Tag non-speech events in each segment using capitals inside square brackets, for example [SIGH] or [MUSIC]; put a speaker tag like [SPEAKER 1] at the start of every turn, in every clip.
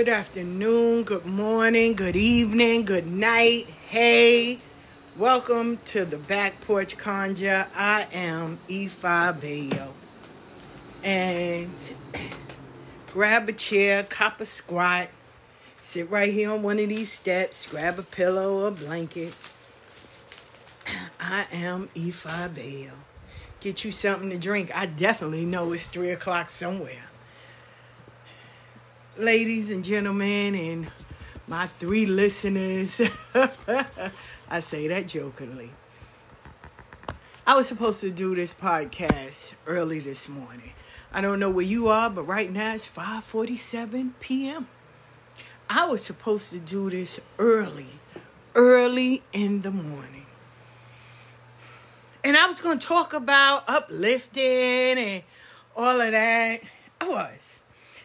[SPEAKER 1] Good afternoon, good morning, good evening, good night. Hey, welcome to the Back Porch Conjure. I am Ifa Bayo. And [CLEARS THROAT] grab a chair, cop a squat, sit right here on one of these steps, grab a pillow or blanket. [CLEARS THROAT] I am Ifa Bayo. Get you something to drink. I definitely know it's three o'clock somewhere ladies and gentlemen, and my three listeners. [LAUGHS] I say that jokingly. I was supposed to do this podcast early this morning. I don't know where you are, but right now it's 5:47 p.m. I was supposed to do this early, early in the morning. And I was going to talk about uplifting and all of that. I was.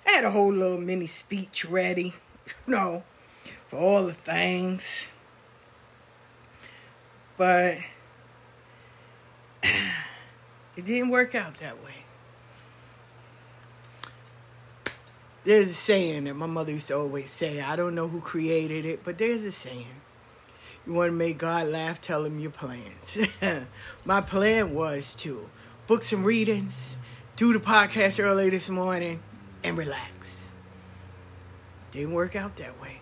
[SPEAKER 1] I had a whole little mini speech ready, you know, for all the things. But it didn't work out that way. There's a saying that my mother used to always say. I don't know who created it, but there's a saying. You want to make God laugh, tell him your plans. [LAUGHS] my plan was to book some readings, do the podcast early this morning, and relax. Didn't work out that way.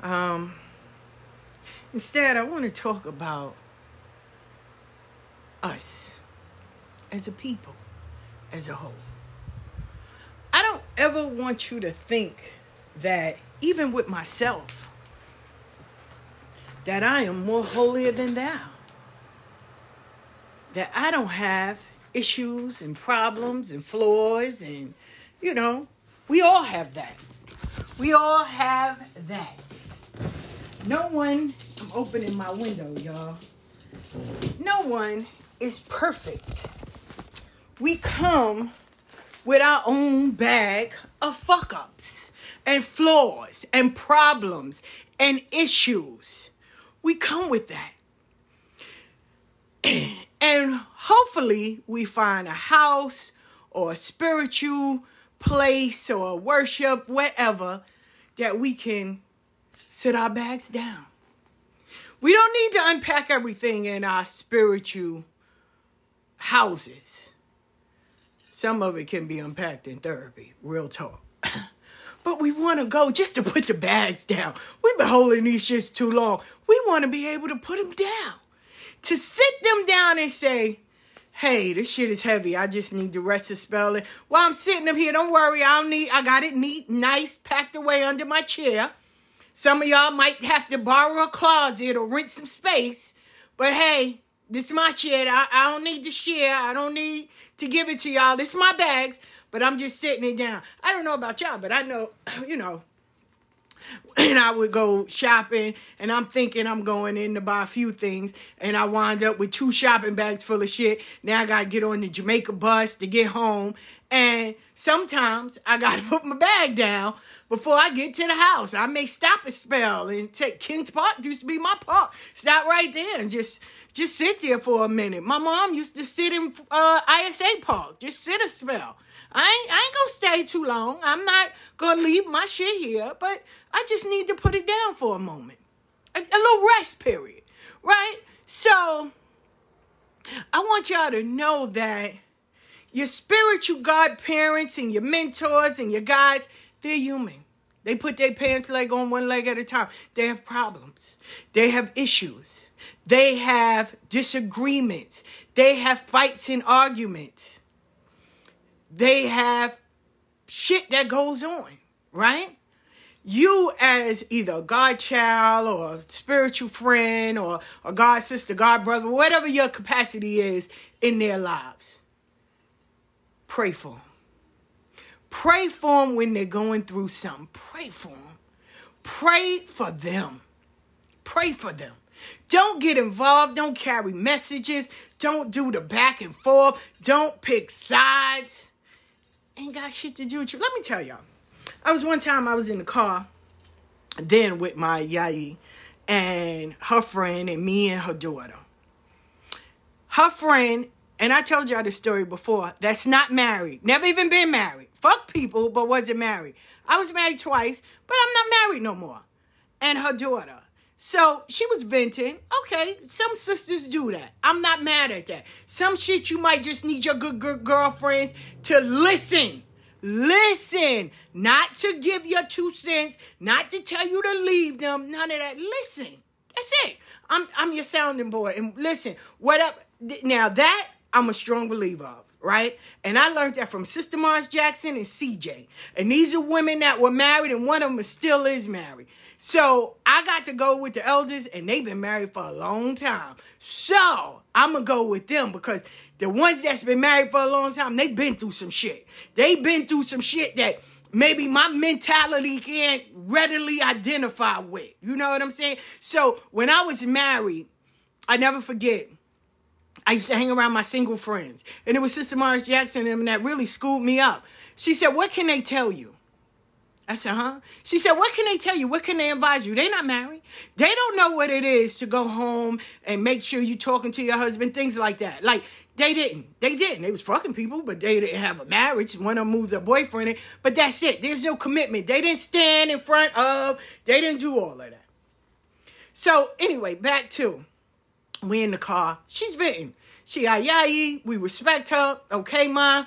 [SPEAKER 1] Um, instead, I want to talk about us as a people, as a whole. I don't ever want you to think that, even with myself, that I am more holier than thou. That I don't have issues and problems and flaws and you know we all have that. We all have that. No one i'm opening my window y'all. No one is perfect. We come with our own bag of fuck ups and flaws and problems and issues. We come with that [CLEARS THROAT] and hopefully we find a house or a spiritual place or a worship, whatever, that we can sit our bags down. We don't need to unpack everything in our spiritual houses. Some of it can be unpacked in therapy, real talk. [COUGHS] but we want to go just to put the bags down. We've been holding these shits too long. We want to be able to put them down to sit them down and say, hey, this shit is heavy. I just need to rest to spell it. While I'm sitting up here, don't worry. I don't need, I got it neat, nice, packed away under my chair. Some of y'all might have to borrow a closet or rent some space. But hey, this is my shit. I, I don't need to share. I don't need to give it to y'all. This is my bags, but I'm just sitting it down. I don't know about y'all, but I know, [CLEARS THROAT] you know, and I would go shopping and I'm thinking I'm going in to buy a few things and I wind up with two shopping bags full of shit. Now I gotta get on the Jamaica bus to get home. And sometimes I gotta [LAUGHS] put my bag down before I get to the house. I may stop a spell and take Kings Park used to be my park. Stop right there and just just sit there for a minute. My mom used to sit in uh, ISA Park, just sit a spell. I ain't, I ain't gonna stay too long. I'm not gonna leave my shit here, but I just need to put it down for a moment. A, a little rest period, right? So I want y'all to know that your spiritual godparents and your mentors and your guides, they're human. They put their pants leg on one leg at a time. They have problems. They have issues. They have disagreements. They have fights and arguments they have shit that goes on, right? You as either a godchild or a spiritual friend or a god sister, god brother, whatever your capacity is in their lives, pray for them. Pray for them when they're going through something. Pray for them. Pray for them. Pray for them. Don't get involved. Don't carry messages. Don't do the back and forth. Don't pick sides ain't got shit to do with you. Let me tell y'all. I was one time I was in the car, then with my yai and her friend and me and her daughter. Her friend and I told y'all this story before, that's not married, never even been married. Fuck people, but wasn't married. I was married twice, but I'm not married no more. And her daughter. So she was venting. Okay, some sisters do that. I'm not mad at that. Some shit you might just need your good, good girlfriends to listen. Listen. Not to give your two cents, not to tell you to leave them, none of that. Listen. That's it. I'm I'm your sounding board. And listen, what up now that I'm a strong believer of right? And I learned that from Sister Mars Jackson and CJ. And these are women that were married, and one of them still is married. So I got to go with the elders, and they've been married for a long time. So I'm gonna go with them because the ones that's been married for a long time, they've been through some shit. They've been through some shit that maybe my mentality can't readily identify with. You know what I'm saying? So when I was married, I never forget. I used to hang around my single friends. And it was Sister Morris Jackson and that really schooled me up. She said, What can they tell you? I said, huh? She said, what can they tell you? What can they advise you? They're not married. They don't know what it is to go home and make sure you're talking to your husband, things like that. Like, they didn't. They didn't. They was fucking people, but they didn't have a marriage. One of them moved their boyfriend in. But that's it. There's no commitment. They didn't stand in front of, they didn't do all of that. So, anyway, back to we in the car. She's venting. She aye We respect her. Okay, ma.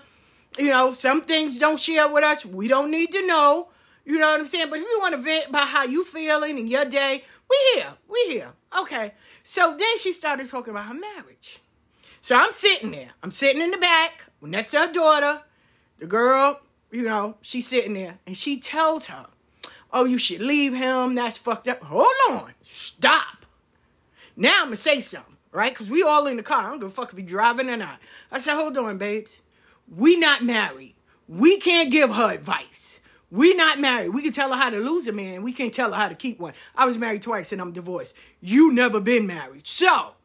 [SPEAKER 1] You know, some things don't share with us. We don't need to know. You know what I'm saying? But if you want to vent about how you feeling in your day, we here. We here. Okay. So then she started talking about her marriage. So I'm sitting there. I'm sitting in the back next to her daughter. The girl, you know, she's sitting there and she tells her, Oh, you should leave him. That's fucked up. Hold on. Stop. Now I'm going to say something right? Because we all in the car. I don't give a fuck if you driving or not. I said, hold on, babes. We not married. We can't give her advice. We not married. We can tell her how to lose a man. We can't tell her how to keep one. I was married twice and I'm divorced. You never been married. So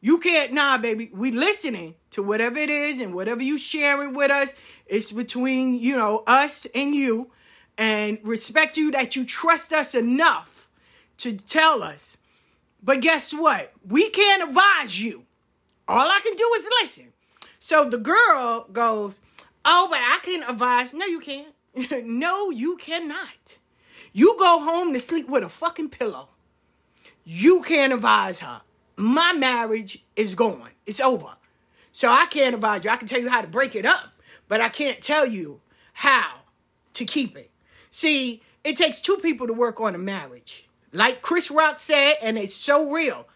[SPEAKER 1] you can't, nah, baby. We listening to whatever it is and whatever you sharing with us. It's between, you know, us and you and respect you that you trust us enough to tell us but guess what? We can't advise you. All I can do is listen. So the girl goes, Oh, but I can advise. No, you can't. [LAUGHS] no, you cannot. You go home to sleep with a fucking pillow. You can't advise her. My marriage is gone. It's over. So I can't advise you. I can tell you how to break it up, but I can't tell you how to keep it. See, it takes two people to work on a marriage. Like Chris Rock said, and it's so real.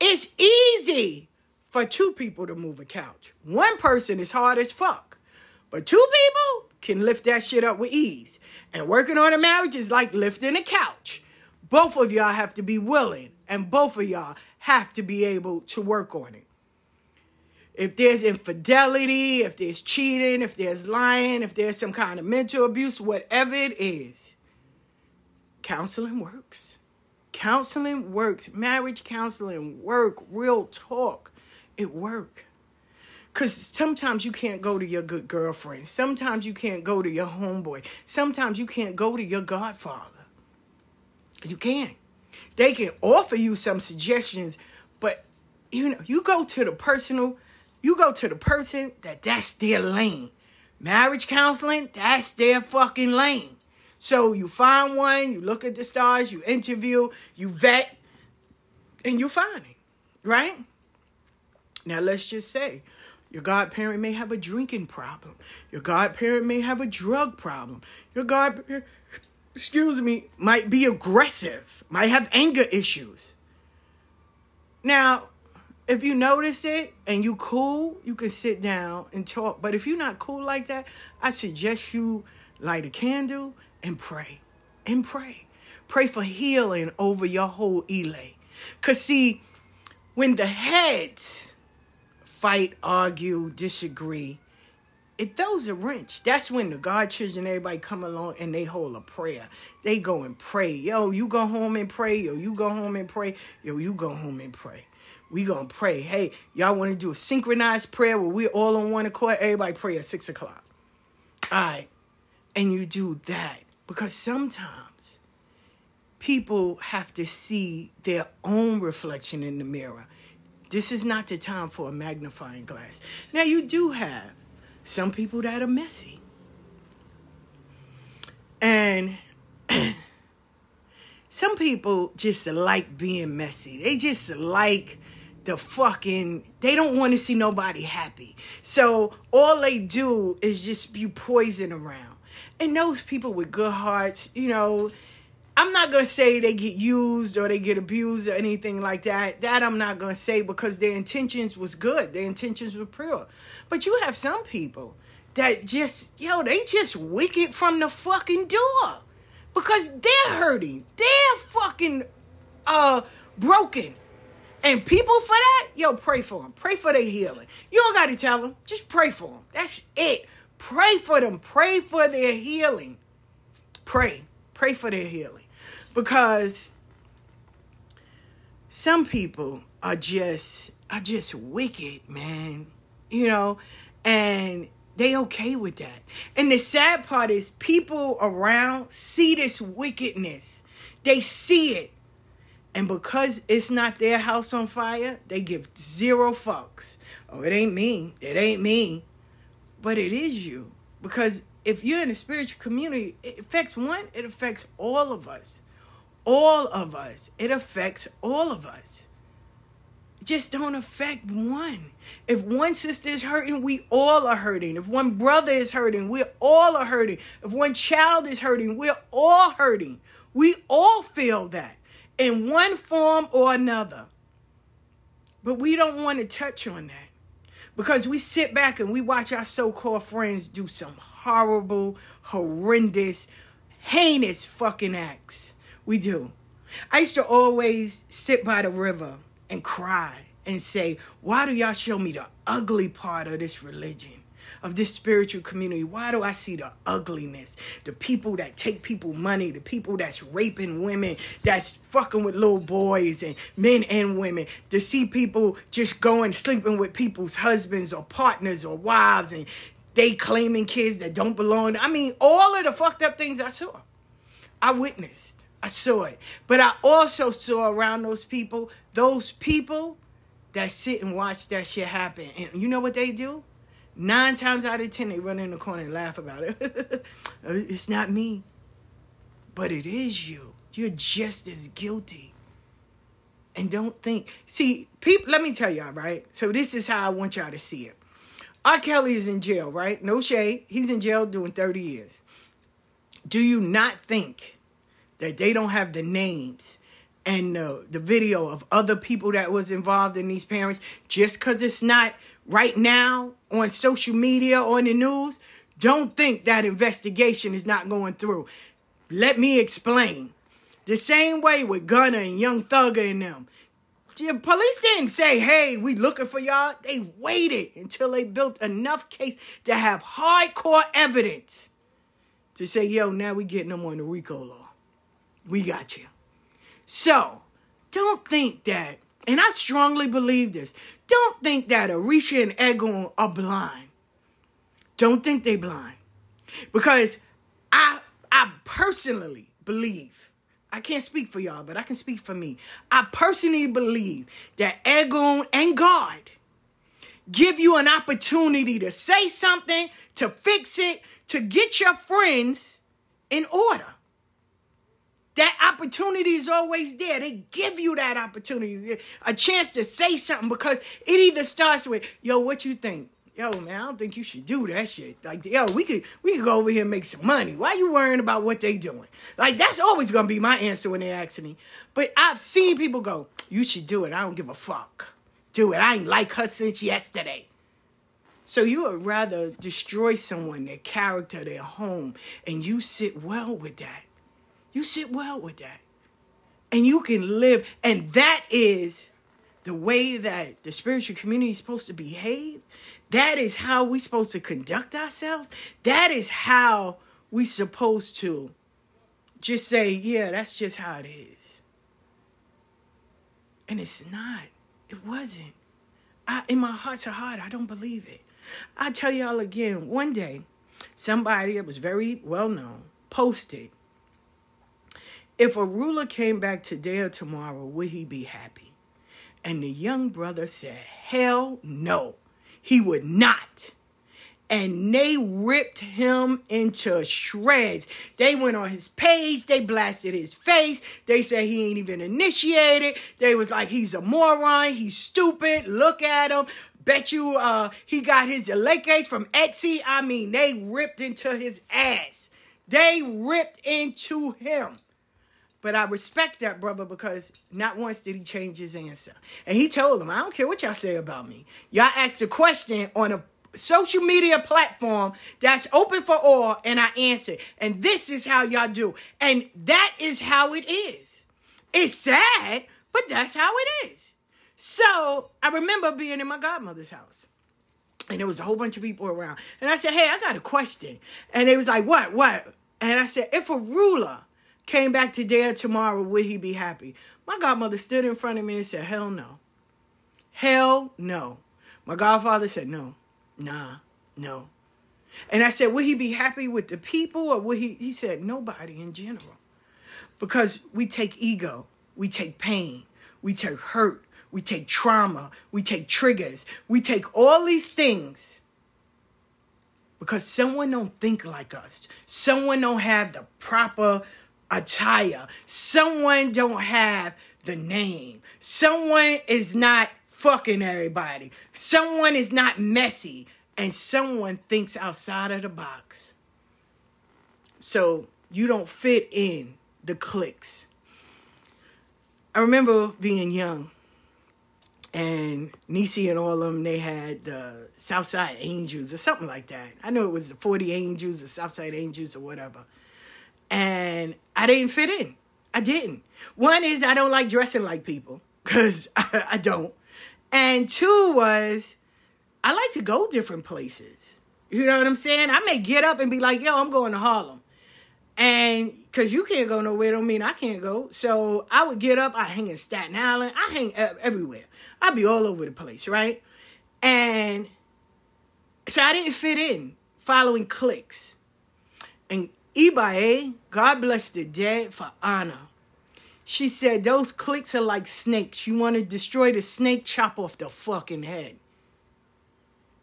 [SPEAKER 1] It's easy for two people to move a couch. One person is hard as fuck. But two people can lift that shit up with ease. And working on a marriage is like lifting a couch. Both of y'all have to be willing, and both of y'all have to be able to work on it. If there's infidelity, if there's cheating, if there's lying, if there's some kind of mental abuse, whatever it is, counseling works. Counseling works. Marriage counseling work. Real talk. It work. Cause sometimes you can't go to your good girlfriend. Sometimes you can't go to your homeboy. Sometimes you can't go to your godfather. You can't. They can offer you some suggestions, but you know, you go to the personal, you go to the person that that's their lane. Marriage counseling, that's their fucking lane. So you find one, you look at the stars, you interview, you vet, and you find it, right? Now let's just say your godparent may have a drinking problem. Your godparent may have a drug problem. Your godparent, excuse me, might be aggressive, might have anger issues. Now, if you notice it and you cool, you can sit down and talk. But if you're not cool like that, I suggest you light a candle and pray and pray. Pray for healing over your whole ile. Because, see, when the heads fight, argue, disagree, it throws a wrench. That's when the God children, everybody come along and they hold a prayer. They go and pray. Yo, you go home and pray. Yo, you go home and pray. Yo, you go home and pray. We gonna pray. Hey, y'all want to do a synchronized prayer where we all on one accord? Everybody pray at six o'clock. All right, and you do that. Because sometimes people have to see their own reflection in the mirror This is not the time for a magnifying glass. Now, you do have some people that are messy. And [CLEARS THROAT] some people just like being messy. They just like the fucking they don't want to see nobody happy. So all they do is just spew poison around. And those people with good hearts, you know, I'm not gonna say they get used or they get abused or anything like that. That I'm not gonna say because their intentions was good. Their intentions were pure. But you have some people that just, yo, they just wicked from the fucking door. Because they're hurting. They're fucking uh broken. And people for that, yo, pray for them. Pray for their healing. You don't got to tell them. Just pray for them. That's it. Pray for them. Pray for their healing. Pray. Pray for their healing. Because some people are just are just wicked, man. You know, and they okay with that. And the sad part is people around see this wickedness. They see it. And because it's not their house on fire, they give zero fucks. Oh, it ain't me. It ain't me. But it is you. Because if you're in a spiritual community, it affects one, it affects all of us. All of us. It affects all of us. It just don't affect one. If one sister is hurting, we all are hurting. If one brother is hurting, we all are hurting. If one child is hurting, we're all hurting. We all feel that in one form or another. But we don't want to touch on that because we sit back and we watch our so called friends do some horrible, horrendous, heinous fucking acts. We do. I used to always sit by the river and cry and say, Why do y'all show me the ugly part of this religion? of this spiritual community? Why do I see the ugliness? The people that take people money, the people that's raping women, that's fucking with little boys and men and women, to see people just going sleeping with people's husbands or partners or wives and they claiming kids that don't belong. I mean, all of the fucked up things I saw. I witnessed. I saw it. But I also saw around those people, those people that sit and watch that shit happen. And you know what they do? Nine times out of ten, they run in the corner and laugh about it. [LAUGHS] Uh, it's not me, but it is you. You're just as guilty. And don't think, see, people, let me tell y'all, right? So, this is how I want y'all to see it. R. Kelly is in jail, right? No shade. He's in jail doing 30 years. Do you not think that they don't have the names and the, the video of other people that was involved in these parents just because it's not right now on social media or in the news, don't think that investigation is not going through. Let me explain. The same way with Gunna and Young Thugger and them. The police didn't say, hey, we looking for y'all. They waited until they built enough case to have hardcore evidence to say, yo, now we getting them on the RICO law. We got you. So, don't think that and I strongly believe this. Don't think that Orisha and Egun are blind. Don't think they blind. Because I I personally believe, I can't speak for y'all, but I can speak for me. I personally believe that Egun and God give you an opportunity to say something, to fix it, to get your friends in order. That opportunity is always there. They give you that opportunity, a chance to say something because it either starts with, yo, what you think? Yo, man, I don't think you should do that shit. Like, yo, we could we could go over here and make some money. Why you worrying about what they doing? Like, that's always gonna be my answer when they ask me. But I've seen people go, you should do it. I don't give a fuck. Do it. I ain't like her since yesterday. So you would rather destroy someone, their character, their home, and you sit well with that you sit well with that. And you can live. And that is the way that the spiritual community is supposed to behave. That is how we're supposed to conduct ourselves. That is how we're supposed to just say, yeah, that's just how it is. And it's not. It wasn't. I, in my heart to heart, I don't believe it. I tell y'all again, one day, somebody that was very well known posted if Orula came back today or tomorrow, would he be happy? And the young brother said, Hell no, he would not. And they ripped him into shreds. They went on his page, they blasted his face. They said he ain't even initiated. They was like, he's a moron, he's stupid, look at him. Bet you uh he got his case from Etsy. I mean, they ripped into his ass. They ripped into him. But I respect that brother because not once did he change his answer. And he told them, I don't care what y'all say about me. Y'all asked a question on a social media platform that's open for all, and I answered. And this is how y'all do. And that is how it is. It's sad, but that's how it is. So I remember being in my godmother's house. And there was a whole bunch of people around. And I said, Hey, I got a question. And they was like, What? What? And I said, If Orula came back today or tomorrow, would he be happy? My godmother stood in front of me and said, Hell no. Hell no. My godfather said, No, nah, no. And I said, Would he be happy with the people or would he? He said, Nobody in general. Because we take ego, we take pain, we take hurt, we take trauma, we take triggers, we take all these things because someone don't think like us. Someone don't have the proper attire. Someone don't have the name. Someone is not fucking everybody. Someone is not messy. And someone thinks outside of the box. So you don't fit in the cliques. I remember being young and Nisi and all of them, they had the Southside Angels or something like that. I know it was the 40 Angels or Southside Angels or whatever and I didn't fit in. I didn't. One is I don't like dressing like people because [LAUGHS] I, I don't. And two was I like to go different places. You know what I'm saying? I may get up and be like, yo, I'm going to Harlem. And because you can't go nowhere, don't mean I can't go. So I would get up, I hang in Staten Island, I hang everywhere. I'd be all over the place, right? And so I didn't fit in following clicks. And Ibae, God bless the dead for honor. She said, Those cliques are like snakes. You want to destroy the snake, chop off the fucking head.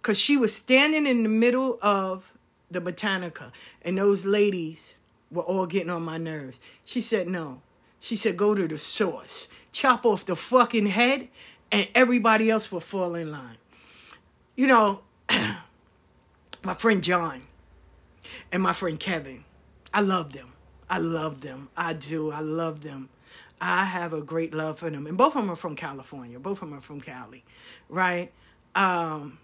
[SPEAKER 1] Because she was standing in the middle of the Botanica, and those ladies were all getting on my nerves. She said, No. She said, Go to the source, chop off the fucking head, and everybody else will fall in line. You know, [CLEARS THROAT] my friend John and my friend Kevin, I love them. I love them. I do. I love them. I have a great love for them. And both of them are from California. Both of them are from Cali, right? Um,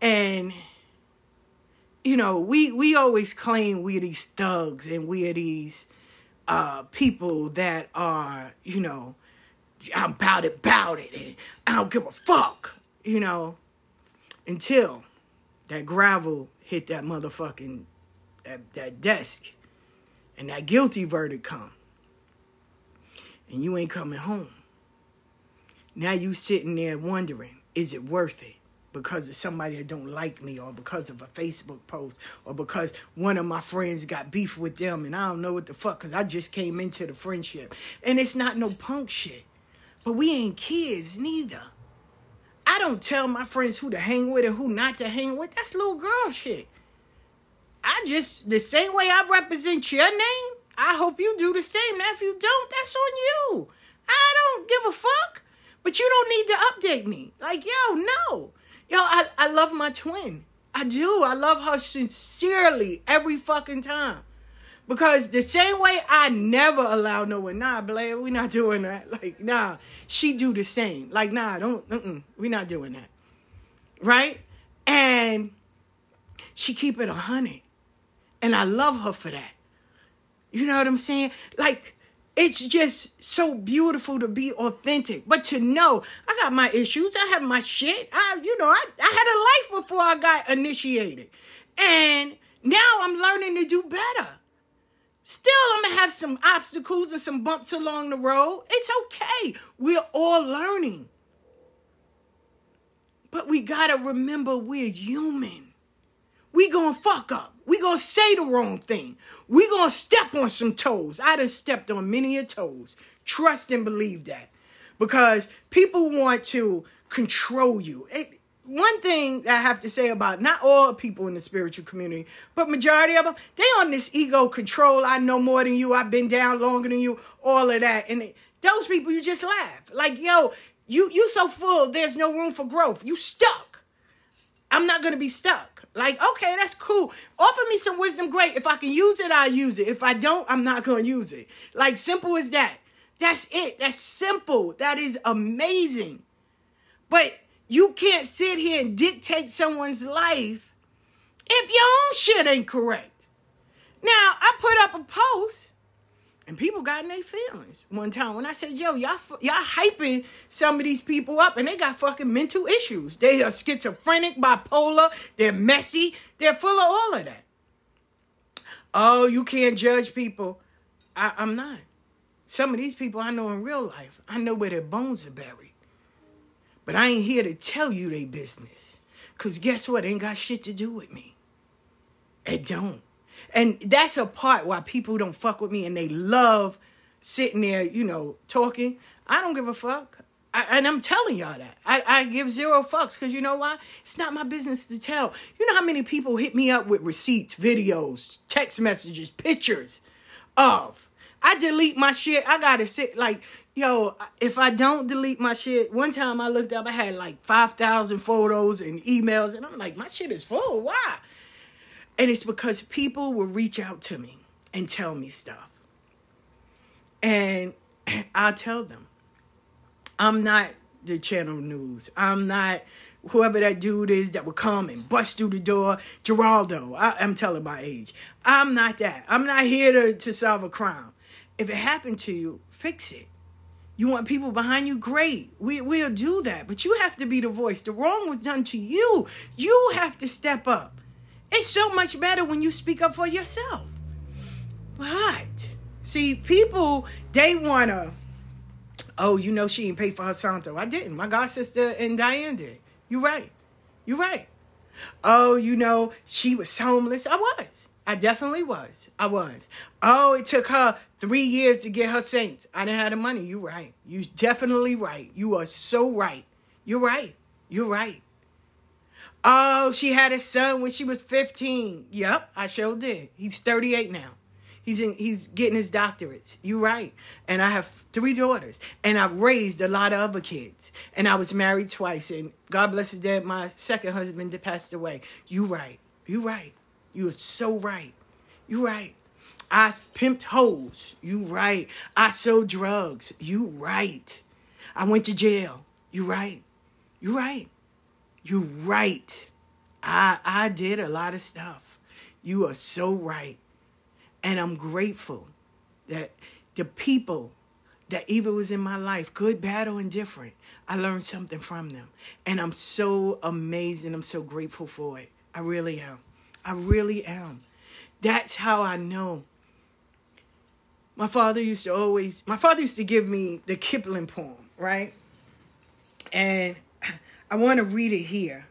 [SPEAKER 1] and you know, we we always claim we're these thugs and we're these uh, people that are, you know, I'm about it, about it, and I don't give a fuck, you know, until that gravel hit that motherfucking that, that desk and that guilty verdict come and you ain't coming home. Now you sitting there wondering, is it worth it? Because of somebody that don't like me or because of a Facebook post or because one of my friends got beef with them and I don't know what the fuck because I just came into the friendship. And it's not no punk shit. But we ain't kids neither. I don't tell my friends who to hang with and who not to hang with. That's little girl shit. I just the same way I represent your name, I hope you do the same. Now, if you don't, that's on you. I don't give a fuck. But you don't need to update me. Like, yo, no. Yo, I, I love my twin. I do. I love her sincerely every fucking time. Because the same way I never allow no one, nah, Blair, we not doing that. Like, nah, she do the same. Like, nah, don't, mm we not doing that. Right? And she keep it a hundred. And I love her for that. You know what I'm saying? Like, it's just so beautiful to be authentic. But to know I got my issues, I have my shit. I, you know, I, I had a life before I got initiated. And now I'm learning to do better. Still, I'm gonna have some obstacles and some bumps along the road. It's okay. We're all learning. But we gotta remember we're human. We gonna fuck up. We gonna say the wrong thing. We gonna step on some toes. I done stepped on many a toes. Trust and believe that. because people want to control you. It, one thing I have to say about not all people in the spiritual community, but majority of them, they on this ego control. I know more than you. I've been down longer than you. All of that, and it, those people, you just laugh like, yo, you you so full. There's no room for growth. You stuck. I'm not gonna be stuck. Like, okay, that's cool. Offer me some wisdom, great. If I can use it, I'll use it. If I don't, I'm not gonna use it. Like, simple as that. That's it. That's simple. That is amazing. But you can't sit here and dictate someone's life if your own shit ain't correct. Now, I put up a post and people got in their feelings one time when I said, yo, y'all, y'all hyping some of these people up and they got fucking mental issues. They are schizophrenic, bipolar, they're messy, they're full of all of that. Oh, you can't judge people. I, I'm not. Some of these people I know in real life, I know where their bones are buried. But I ain't here to tell you they business. Cause guess what? Ain't got shit to do with me. It don't. And that's a part why people don't fuck with me and they love sitting there, you know, talking. I don't give a fuck. I, and I'm telling y'all that. I, I give zero fucks because you know why? It's not my business to tell. You know how many people hit me up with receipts, videos, text messages, pictures of. I delete my shit. I gotta sit like, yo, if I don't delete my shit, one time I looked up, I had like 5,000 photos and emails, and I'm like, my shit is full. Why? And it's because people will reach out to me and tell me stuff. And [CLEARS THROAT] I'll tell them, I'm not the channel news. I'm not whoever that dude is that would come and bust through the door. Geraldo, I, am telling my age. I'm not that. I'm not here to, to solve a crime. If it happened to you, fix it. You want people behind you? Great. We, we'll do that. But you have to be the voice. The wrong was done to you. You have to step up. It's so much better when you speak up for yourself. But see, people they wanna. Oh, you know she didn't pay for her Santo. I didn't. My god sister and Diane did. You right. You right. Oh, you know she was homeless. I was. I definitely was. I was. Oh, it took her three years to get her saints. I didn't have the money. You right. You definitely right. You are so right. You're right. You're right. Oh, she had a son when she was 15. Yep, I sure did. He's 38 now. He's in he's getting his doctorates. You right. And I have three daughters. And I've raised a lot of other kids. And I was married twice. And God bless his dead, my second husband passed away. You right. You right. You are so right. You right. I pimped hoes. You right. I sold drugs. You right. I went to jail. You right. You right. You right. I I did a lot of stuff. You are so right. And I'm grateful that the people that even was in my life, good, bad, or indifferent, I learned something from them. And I'm so amazed and I'm so grateful for it. I really am. I really am. That's how I know. My father used to always, my father used to give me the Kipling poem, right? And I want to read it here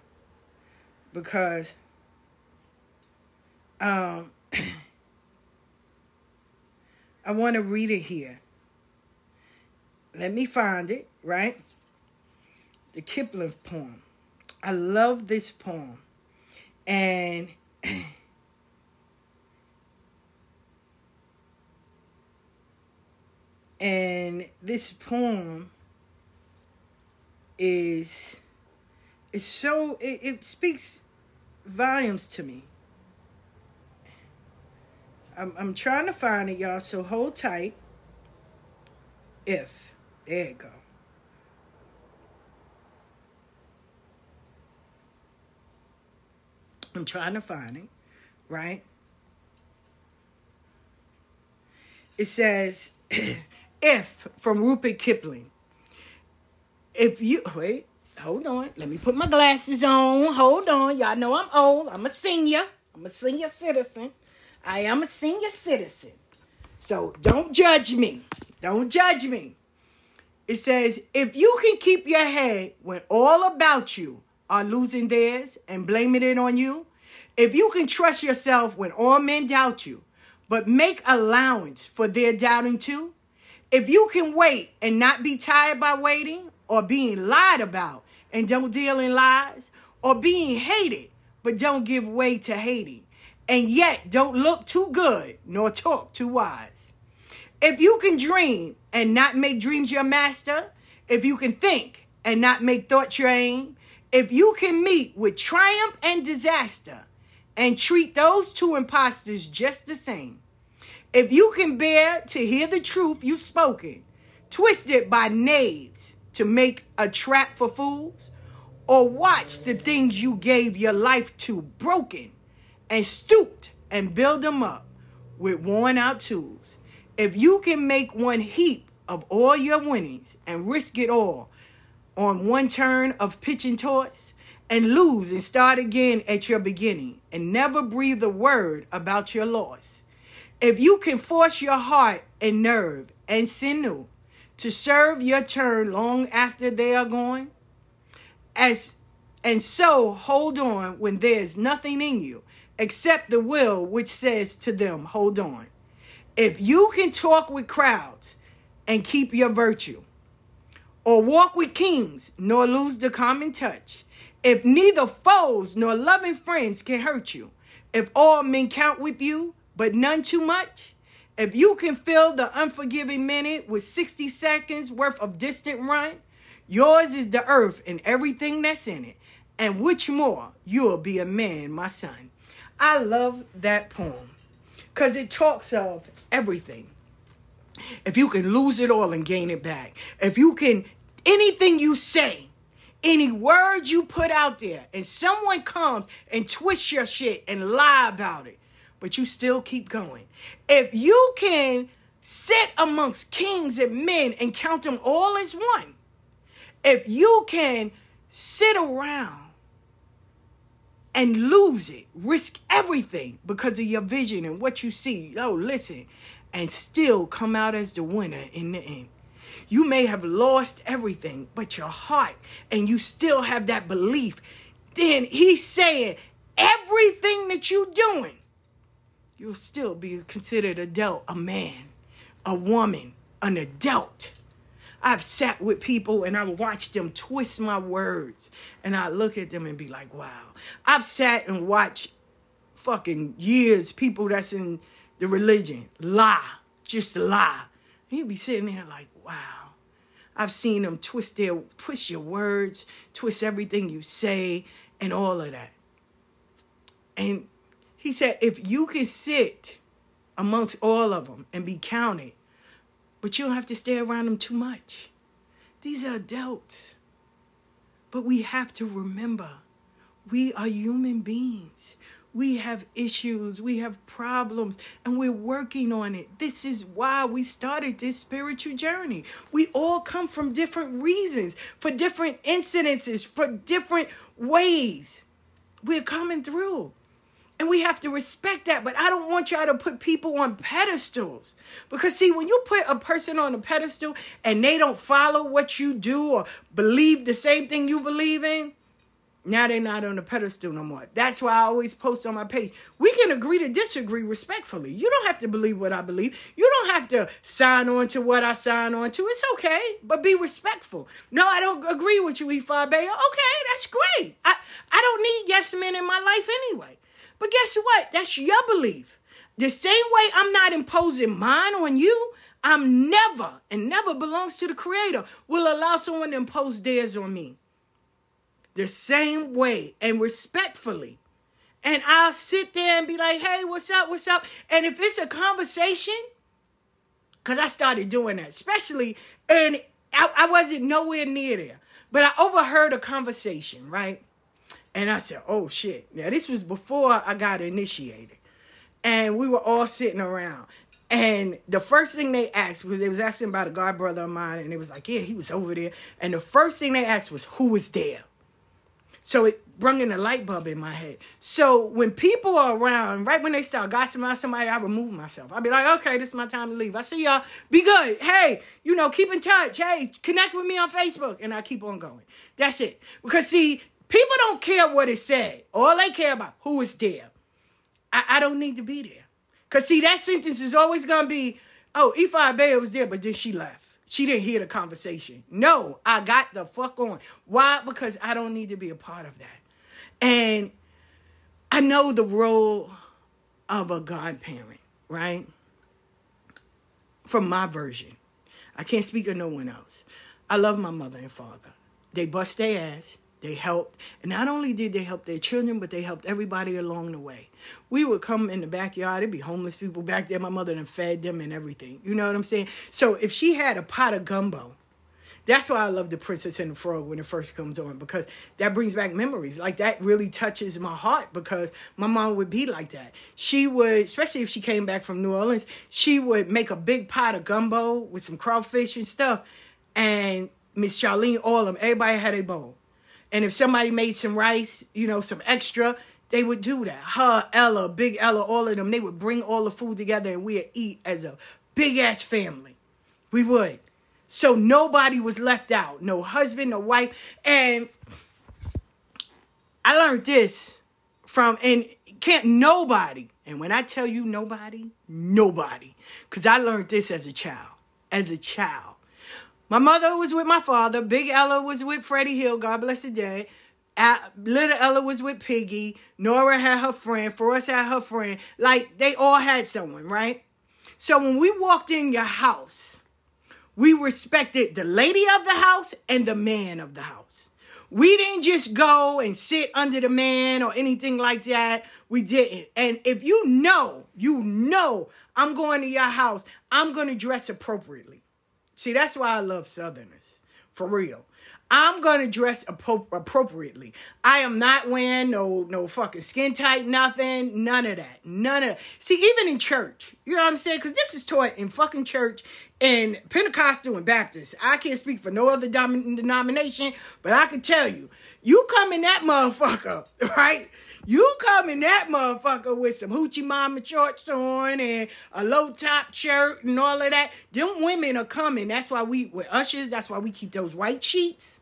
[SPEAKER 1] because um, [CLEARS THROAT] I want to read it here. Let me find it, right? The Kipling poem. I love this poem. And [CLEARS THROAT] and this poem is it's so it, it speaks volumes to me. I'm I'm trying to find it, y'all. So hold tight. If there you go. I'm trying to find it, right? It says, [CLEARS THROAT] if from Rudyard Kipling. If you wait, hold on. Let me put my glasses on. Hold on. Y'all know I'm old. I'm a senior. I'm a senior citizen. I am a senior citizen. So don't judge me. Don't judge me. It says, if you can keep your head when all about you are losing theirs and blaming it on you, if you can trust yourself when all men doubt you, but make allowance for their doubting too, If you can wait and not be tired by waiting, or being lied about and don't deal in lies, or being hated but don't give way to hating, and yet don't look too good nor talk too wise. If you can dream and not make dreams your master, if you can think and not make thoughts your aim, if you can meet with triumph and disaster and treat those two impostors just the same, if you can bear to hear the truth you've spoken, twisted by knaves to make a trap for fools, or watch the things you gave your life to broken and stooped and build them up with worn out tools. If you can make one heap of all your winnings and risk it all on one turn of pitching toys and lose and start again at your beginning and never breathe a word about your loss. If you can force your heart and nerve and sinew to serve your turn long after they are gone, as and so hold on when there's nothing in you except the will which says to them, hold on. If you can talk with crowds and keep your virtue, or walk with kings nor lose the common touch, if neither foes nor loving friends can hurt you, if all men count with you, but none too much, if you can fill the unforgiving minute with 60 seconds worth of distant run, yours is the earth and everything that's in it. And which more, you'll be a man, my son. I love that poem because it talks of everything. If you can lose it all and gain it back, if you can, anything you say, any words you put out there, and someone comes and twists your shit and lie about it, but you still keep going. If you can sit amongst kings and men and count them all as one, if you can sit around and lose it, risk everything because of your vision and what you see, oh, listen, and still come out as the winner in the end. You may have lost everything, but your heart, and you still have that belief. Then he's saying, everything that you're doing, you'll still be considered a adult, a man, a woman, an adult. I've sat with people and I watched them twist my words and I look at them and be like, wow. I've sat and watched fucking years people that's in the religion lie, just lie. He'd be sitting there like, wow. I've seen them twist their twist your words, twist everything you say, and all of that. And he said, if you can sit amongst all of them and be counted, but you don't have to stay around them too much. These are adults. But we have to remember we are human beings. We have issues, we have problems, and we're working on it. This is why we started this spiritual journey. We all come from different reasons, for different incidences, for different ways. We're coming through. And we have to respect that. But I don't want y'all to put people on pedestals. Because, see, when you put a person on a pedestal and they don't follow what you do or believe the same thing you believe in, now they're not on the pedestal no more. That's why I always post on my page. We can agree to disagree respectfully. You don't have to believe what I believe. You don't have to sign on to what I sign on to. It's okay, but be respectful. No, I don't agree with you, Ifa Bayo. Okay, that's great. I, I don't need yes men in my life anyway. But guess what? That's your belief. The same way I'm not imposing mine on you, I'm never, and never belongs to the Creator, will allow someone to impose theirs on me. The same way and respectfully. And I'll sit there and be like, hey, what's up? What's up? And if it's a conversation, because I started doing that, especially, and I, I wasn't nowhere near there, but I overheard a conversation, right? And I said, oh shit. Now, this was before I got initiated. And we were all sitting around. And the first thing they asked was they was asking about a god brother of mine, and it was like, yeah, he was over there. And the first thing they asked was, who was there? So it brought in a light bulb in my head. So when people are around, right when they start gossiping about somebody, I remove myself. I'll be like, okay, this is my time to leave. I see y'all. Be good. Hey, you know, keep in touch. Hey, connect with me on Facebook. And I keep on going. That's it. Because see, People don't care what it said. All they care about who is there. I, I don't need to be there. Because, see, that sentence is always to be oh, Ifa Abeo was there, but then she left. She didn't hear the conversation. No, I got the fuck on. Why? Because I don't need to be a part of that. And I know the role of a godparent, right? From my version. I can't speak of no one else. I love my mother and father. They bust their ass. They helped. And not only did they help their children, but they helped everybody along the way. We would come in the backyard, there'd be homeless people back there. My mother and fed them and everything. You know what I'm saying? So if she had a pot of gumbo, that's why I love The Princess and the Frog when it first comes on because that brings back memories. Like that really touches my heart because my mom would be like that. She would, especially if she came back from New Orleans, she would make a big pot of gumbo with some crawfish and stuff. And Miss Charlene, them, everybody had a bowl. And if somebody made some rice, you know, some extra, they would do that. Her, Ella, Big Ella, all of them, they would bring all the food together and we'd eat as a big ass family. We would. So nobody was left out. No husband, no wife. And I learned this from, and can't nobody, and when I tell you nobody, nobody, because I learned this as a child. As a child my mother was with my father. Big Ella was with Freddie Hill. God bless the day. little Ella was with Piggy. Nora had her friend. Forrest had her friend. Like they all had someone, right? So when we walked in your house, we respected the lady of the house and the man of the house. We didn't just go and sit under the man or anything like that. We didn't. And if you know, you know, I'm going to your house, I'm going to dress appropriately. See, that's why I love Southerners. For real. I'm gonna dress appro- appropriately. I am not wearing no no fucking skin tight nothing, none of that, none of that. See, even in church, you know what I'm saying? Because this is taught in fucking church in Pentecostal and Baptist. I can't speak for no other denomination, but I can tell you, you come in that motherfucker, [LAUGHS] right? You come in that motherfucker with some hoochie mama shorts on and a low top shirt and all of that. Them women are coming. That's why we, with ushers, that's why we keep those white sheets.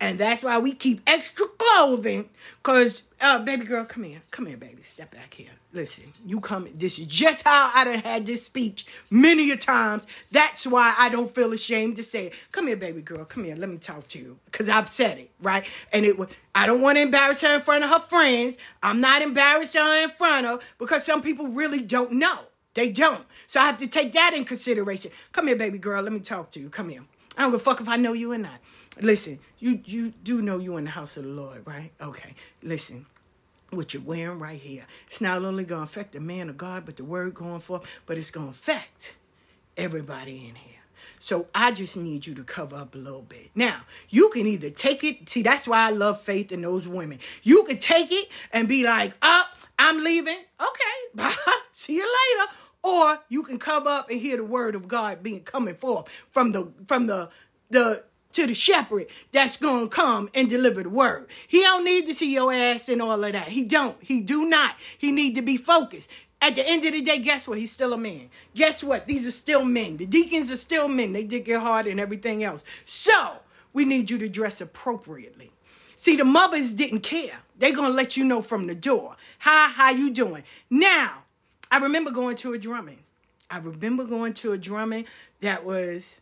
[SPEAKER 1] And that's why we keep extra clothing. Cause, uh, baby girl, come here. Come here, baby. Step back here. Listen, you come. This is just how I done had this speech many a times. That's why I don't feel ashamed to say it. Come here, baby girl. Come here. Let me talk to you. Cause I've said it, right? And it was, I don't want to embarrass her in front of her friends. I'm not embarrassed her in front of because some people really don't know. They don't. So I have to take that in consideration. Come here, baby girl. Let me talk to you. Come here. I don't give a fuck if I know you or not. Listen, you you do know you in the house of the Lord, right? Okay. Listen. What you're wearing right here. It's not only gonna affect the man of God, but the word going forth, but it's gonna affect everybody in here. So I just need you to cover up a little bit. Now, you can either take it, see, that's why I love faith in those women. You can take it and be like, oh, I'm leaving. Okay, [LAUGHS] bye. See you later. Or you can cover up and hear the word of God being coming forth from the from the the to the shepherd that's going to come and deliver the word. He don't need to see your ass and all of that. He don't. He do not. He need to be focused. At the end of the day, guess what? He's still a man. Guess what? These are still men. The deacons are still men. They dig your heart and everything else. So we need you to dress appropriately. See, the mothers didn't care. They're gonna let you know from the door. Hi, how you doing? Now, I remember going to a drumming. I remember going to a drumming that was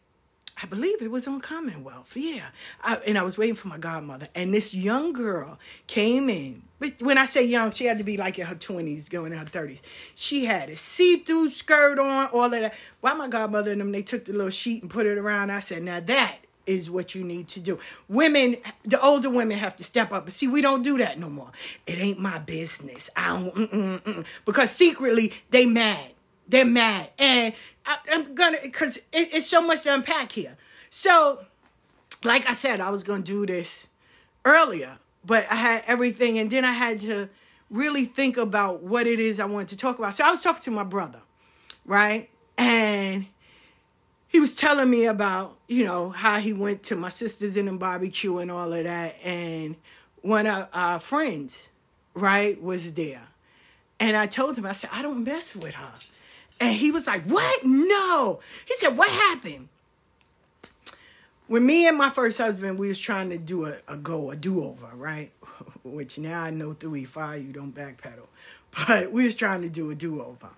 [SPEAKER 1] I believe it was on Commonwealth. Yeah. I, and I was waiting for my godmother. And this young girl came in. But when I say young, she had to be like in her 20s, going in her 30s. She had a see through skirt on, all of that. Why my godmother and them, they took the little sheet and put it around. I said, now that is what you need to do. Women, the older women have to step up. But see, we don't do that no more. It ain't my business. I don't, mm-mm, mm-mm. because secretly they mad. They're mad. And I, am gonna, because it, it's so much to unpack here. So, like I said, I was gonna do this earlier, but I had everything, and then I had to really think about what it is I wanted to talk about. So I was talking to my brother, right? And he was telling me about, you know, how he went to my sisters in the barbecue and all of that. And one of our friends, right, was there. And I told him, I said, I don't mess with her. And he was like, What? No. He said, What happened? When me and my first husband, we was trying to do a, a go, a do-over, right? [LAUGHS] Which now I know through Ifá, you don't backpedal. [LAUGHS] But we was trying to do a do-over.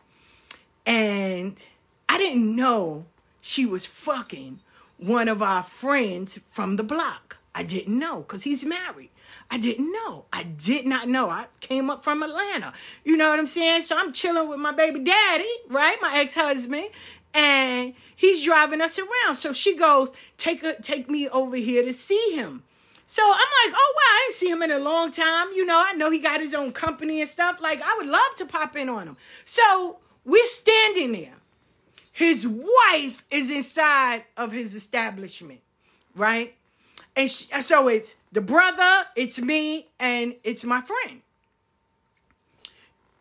[SPEAKER 1] And I didn't know she was fucking one of our friends from the block. I didn't know because he's married. I didn't know. I did not know. I came up from Atlanta. You know what I'm saying? So I'm chilling with my baby daddy, right? My ex-husband. And he's driving us around. So she goes, take a, take me over here to see him. So I'm like, oh wow, I ain't seen him in a long time. You know, I know he got his own company and stuff. Like, I would love to pop in on him. So we're standing there. His wife is inside of his establishment, right? And she, so it's the brother, it's me, and it's my friend.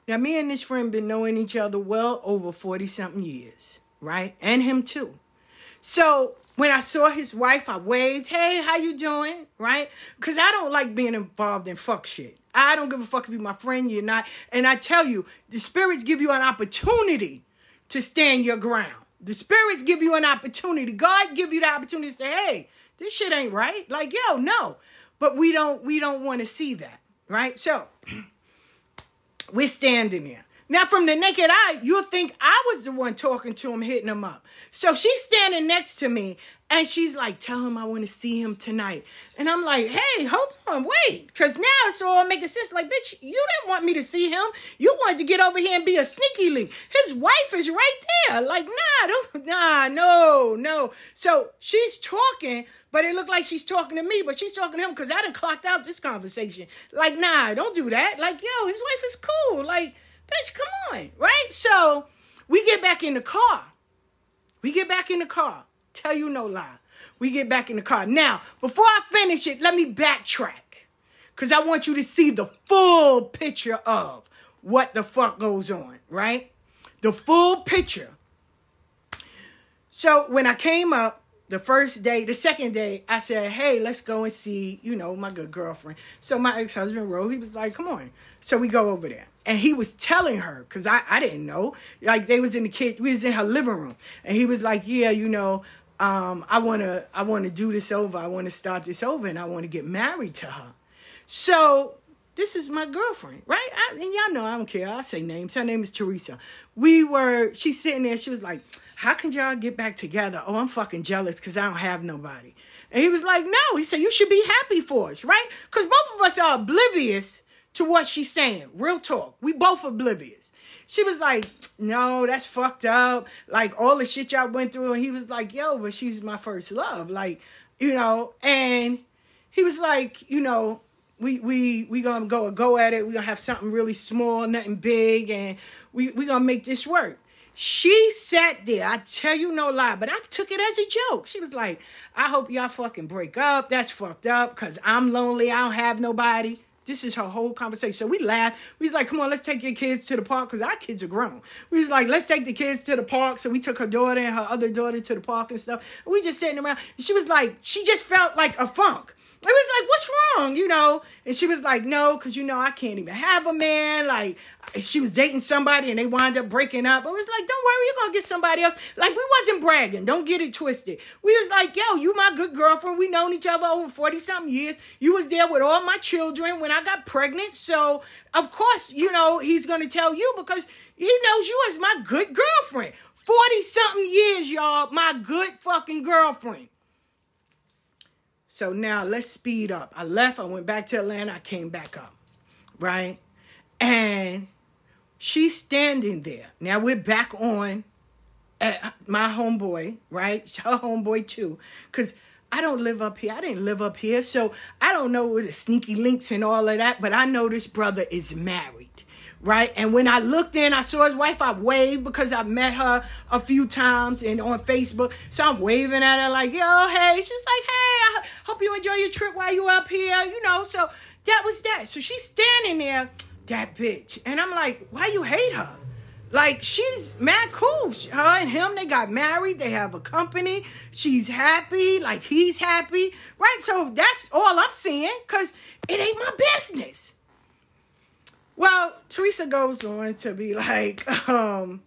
[SPEAKER 1] Now, me and this friend been knowing each other well over 40 something years, right? And him too. So when I saw his wife, I waved, hey, how you doing? Right? Because I don't like being involved in fuck shit. I don't give a fuck if you're my friend, you're not. And I tell you, the spirits give you an opportunity to stand your ground. The spirits give you an opportunity. God give you the opportunity to say, hey, this shit ain't right. Like, yo, no. But we don't we don't want to see that. Right? So [CLEARS THROAT] we're standing there. Now, from the naked eye, you'll think I was the one talking to him, hitting him up. So she's standing next to me and she's like, Tell him I want to see him tonight. And I'm like, Hey, hold on, wait. Because now it's all making sense. Like, bitch, you didn't want me to see him. You wanted to get over here and be a sneaky link. His wife is right there. Like, nah, don't, nah, no, no. So she's talking, but it looked like she's talking to me, but she's talking to him because I didn't clocked out this conversation. Like, nah, don't do that. Like, yo, his wife is cool. Like, Bitch, come on, right? So we get back in the car. We get back in the car. Tell you no lie. We get back in the car. Now, before I finish it, let me backtrack. Because I want you to see the full picture of what the fuck goes on, right? The full picture. So when I came up, the first day, the second day, I said, hey, let's go and see, you know, my good girlfriend. So my ex-husband, Ro, he was like, come on. So we go over there. And he was telling her, because I, I didn't know, like they was in the kid, we was in her living room. And he was like, yeah, you know, um, I wanna I wanna do this over. I wanna start this over and I wanna get married to her. So this is my girlfriend, right? I, and y'all know I don't care. I say names. Her name is Teresa. We were, she's sitting there. She was like, how can y'all get back together? Oh, I'm fucking jealous because I don't have nobody. And he was like, no. He said, you should be happy for us, right? Because both of us are oblivious to what she's saying. Real talk. We both oblivious. She was like, no, that's fucked up. Like all the shit y'all went through. And he was like, yo, but she's my first love. Like, you know, and he was like, you know, we we we gonna go go at it. We gonna have something really small, nothing big, and we we gonna make this work. She sat there. I tell you no lie, but I took it as a joke. She was like, "I hope y'all fucking break up. That's fucked up. Cause I'm lonely. I don't have nobody." This is her whole conversation. So we laughed. We was like, come on, let's take your kids to the park because our kids are grown. We was like, let's take the kids to the park. So we took her daughter and her other daughter to the park and stuff. And we just sitting around. She was like, she just felt like a funk. I was like, what's wrong? You know? And she was like, no, because, you know, I can't even have a man. Like, she was dating somebody and they wound up breaking up. I was like, don't worry, you're going to get somebody else. Like, we wasn't bragging. Don't get it twisted. We was like, yo, you my good girlfriend. We known each other over 40 something years. You was there with all my children when I got pregnant. So, of course, you know, he's going to tell you because he knows you as my good girlfriend. 40 something years, y'all. My good fucking girlfriend. So now let's speed up. I left, I went back to Atlanta, I came back up, right? And she's standing there. Now we're back on at my homeboy, right? [LAUGHS] Her homeboy too. Because I don't live up here. I didn't live up here. So I don't know the sneaky links and all of that, but I know this brother is married right? And when I looked in, I saw his wife. I waved because I met her a few times and on Facebook. So I'm waving at her like, yo, hey. She's like, hey, I hope you enjoy your trip while you up here, you know. So that was that. So she's standing there, that bitch. And I'm like, why you hate her? Like she's mad cool. Her and him, they got married. They have a company. She's happy. Like he's happy, right? So that's all I'm seeing, cause it ain't my business. Well, Teresa goes on to be like, um,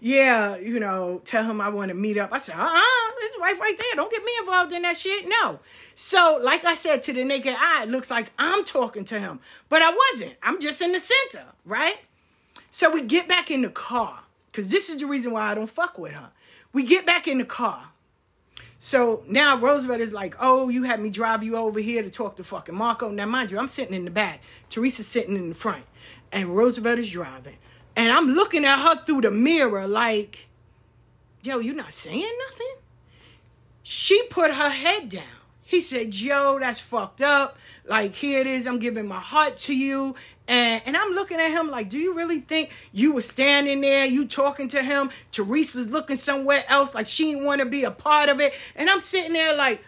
[SPEAKER 1] yeah, you know, tell him I want to meet up. I said, uh-uh, his wife right there. Don't get me involved in that shit. No. So, like I said, to the naked eye, it looks like I'm talking to him. But I wasn't. I'm just in the center, right? So we get back in the car. Because this is the reason why I don't fuck with her. We get back in the car. So now Roosevelt is like, oh, you had me drive you over here to talk to fucking Marco. Now, mind you, I'm sitting in the back. Teresa's sitting in the front. And Roosevelt is driving. And I'm looking at her through the mirror like, yo, you not saying nothing? She put her head down. He said, yo, that's fucked up. Like, here it is. I'm giving my heart to you. And, and I'm looking at him like, do you really think you were standing there, you talking to him? Teresa's looking somewhere else like she didn't want to be a part of it. And I'm sitting there like,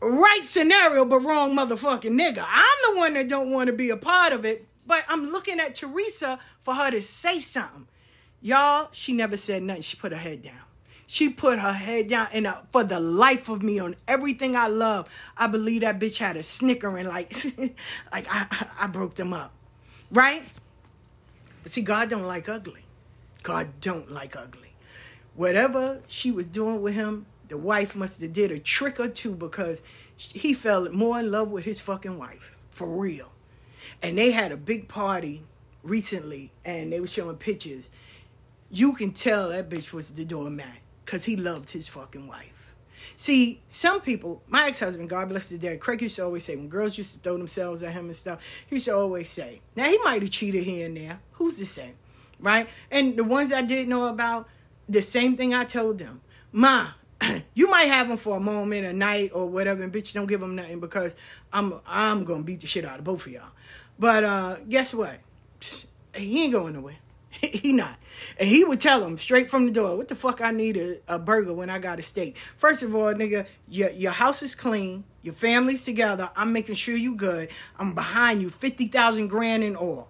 [SPEAKER 1] right scenario, but wrong motherfucking nigga. I'm the one that don't want to be a part of it. But I'm looking at Teresa for her to say something. Y'all, she never said nothing. She put her head down. She put her head down, and uh, for the life of me, on everything I love, I believe that bitch had a snickering like, [LAUGHS] like I, I broke them up, right? See, God don't like ugly. God don't like ugly. Whatever she was doing with him, the wife must have did a trick or two because he fell more in love with his fucking wife for real. And they had a big party recently, and they were showing pictures. You can tell that bitch was the doormat because he loved his fucking wife. See, some people, my ex husband, God bless the dead, Craig used to always say, when girls used to throw themselves at him and stuff, he used to always say, now he might have cheated here and there. Who's to say? Right? And the ones I didn't know about, the same thing I told them. Ma, [CLEARS THROAT] you might have them for a moment, a night, or whatever, and bitch, don't give them nothing because I'm I'm gonna beat the shit out of both of y'all. But uh, guess what? He ain't going nowhere. [LAUGHS] he not. And he would tell him straight from the door, what the fuck I need a, a burger when I got a steak. First of all, nigga, your, your house is clean. Your family's together. I'm making sure you good. I'm behind you, 50,000 grand in all.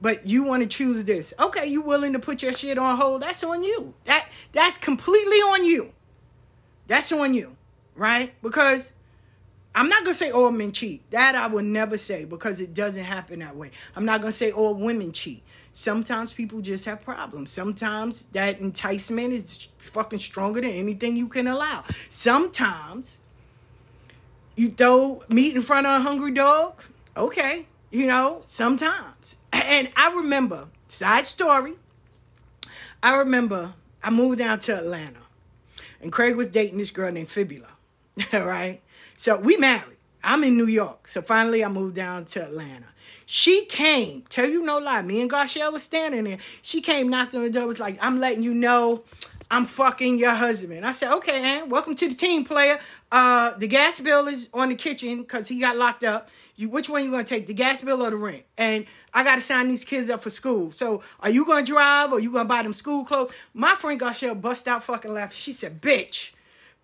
[SPEAKER 1] But you want to choose this. Okay, you willing to put your shit on hold? That's on you. That That's completely on you. That's on you, right? Because I'm not to say all men cheat. That I would never say because it doesn't happen that way. I'm not to say all women cheat. Sometimes people just have problems. Sometimes that enticement is fucking stronger than anything you can allow. Sometimes you throw meat in front of a hungry dog. Okay, you know, sometimes. And I remember, side story, I remember I moved down to Atlanta and Craig was dating this girl named Fibula. [LAUGHS] All right. So we married. I'm in New York. So finally I moved down to Atlanta. She came, tell you no lie, me and Garcelle was standing there. She came, knocked on the door, was like, I'm letting you know I'm fucking your husband. I said, okay, Ann, welcome to the team, player. Uh, the gas bill is on the kitchen because he got locked up. You, which one you gonna take, the gas bill or the rent? And I gotta sign these kids up for school. So are you gonna drive or you gonna buy them school clothes? My friend Garcelle bust out fucking laughing. She said, bitch,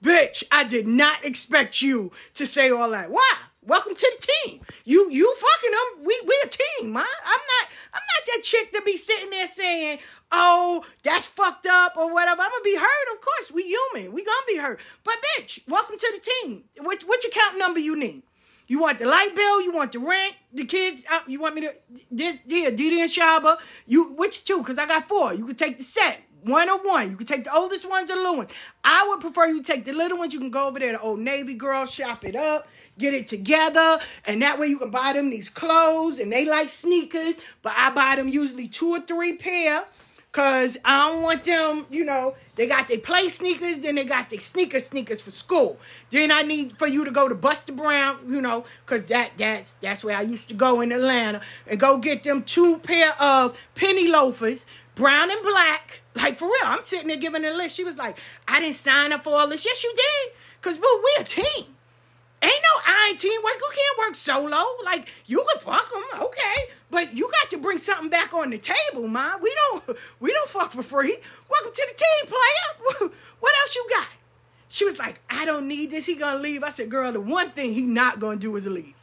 [SPEAKER 1] bitch, I did not expect you to say all that. Why? Welcome to the team. You you fucking them. We we a team, man. I'm not I'm not that chick to be sitting there saying, oh, that's fucked up or whatever. I'm gonna be hurt. Of course, we human. We gonna be hurt. But bitch, welcome to the team. Which which account number you need? You want the light bill? You want the rent? The kids? Uh, you want me to this here, Didi and Shaba? You which two? Cause I got four. You can take the set. One or one. You can take the oldest ones or the little ones. I would prefer you take the little ones. You can go over there to Old Navy Girl, shop it up get it together, and that way you can buy them these clothes, and they like sneakers, but I buy them usually two or three pair. Cause I don't want them, you know, they got their play sneakers, then they got their sneaker sneakers for school. Then I need for you to go to Buster Brown, you know, cause that that's that's where I used to go in Atlanta and go get them two pair of penny loafers, brown and black. Like for real, I'm sitting there giving a list. She was like, I didn't sign up for all this. Yes, you did. Cause boo, we're a team. Ain't no I teamwork. You can't work solo. Like you can fuck them, okay, but you got to bring something back on the table, man. We don't we don't fuck for free. Welcome to the team, player. [LAUGHS] What else you got? She was like, I don't need this. He gonna leave. I said, girl, the one thing he not gonna do is leave.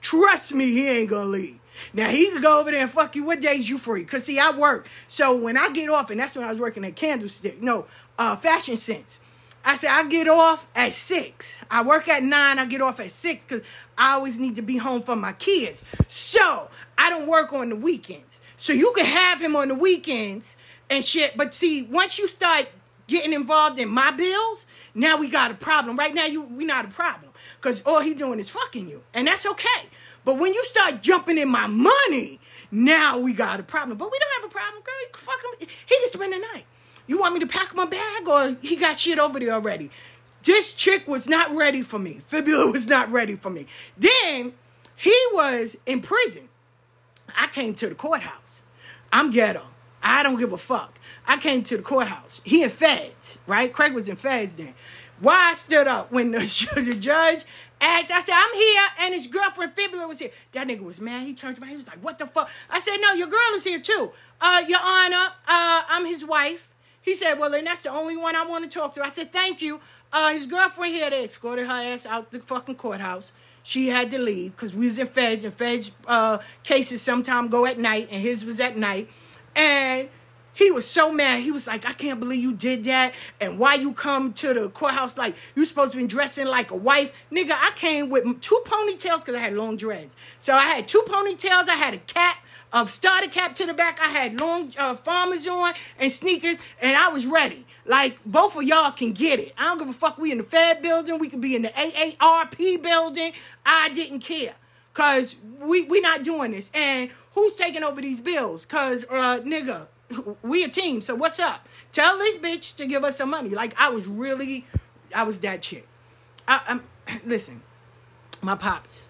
[SPEAKER 1] Trust me, he ain't gonna leave. Now he can go over there and fuck you. What days you free? Cause see, I work. So when I get off, and that's when I was working at Candlestick. No, uh, Fashion Sense. I said, I get off at six. I work at nine, I get off at six because I always need to be home for my kids. So I don't work on the weekends. So you can have him on the weekends and shit. But see, once you start getting involved in my bills, now we got a problem. Right now, you we not a problem. Because all he doing is fucking you. And that's okay. But when you start jumping in my money, Now we got a problem. But we don't have a problem, girl. You can fuck him. He can spend the night. You want me to pack my bag or he got shit over there already? This chick was not ready for me. Fibula [LAUGHS] was not ready for me. Then he was in prison. I came to the courthouse. I'm ghetto. I don't give a fuck. I came to the courthouse. He in feds, right? Craig was in feds then. Why I stood up when the, [LAUGHS] judge asked, I said, I'm here, and his girlfriend Fibula was here. That nigga was mad. He turned around. He was like, what the fuck? I said, no, your girl is here too. Uh, Your Honor, uh, I'm his wife. He said, well, then that's the only one I want to talk to. I said, thank you. Uh, his girlfriend here, they escorted her ass out the fucking courthouse. She had to leave because we was in feds, and feds uh, cases sometimes go at night, and his was at night. And he was so mad. He was like, I can't believe you did that. And why you come to the courthouse like you supposed to be dressing like a wife? Nigga, I came with two ponytails because I had long dreads. So I had two ponytails. I had a cap, a starter cap to the back. I had long uh, farmers on and sneakers. And I was ready. Like, both of y'all can get it. I don't give a fuck. We in the Fed building. We could be in the AARP building. I didn't care. Because we, we not doing this. And who's taking over these bills? Because, uh, nigga, we a team. So what's up? Tell this bitch to give us some money. Like I was really, I was that chick. I, I'm [CLEARS THROAT] listen, my pops.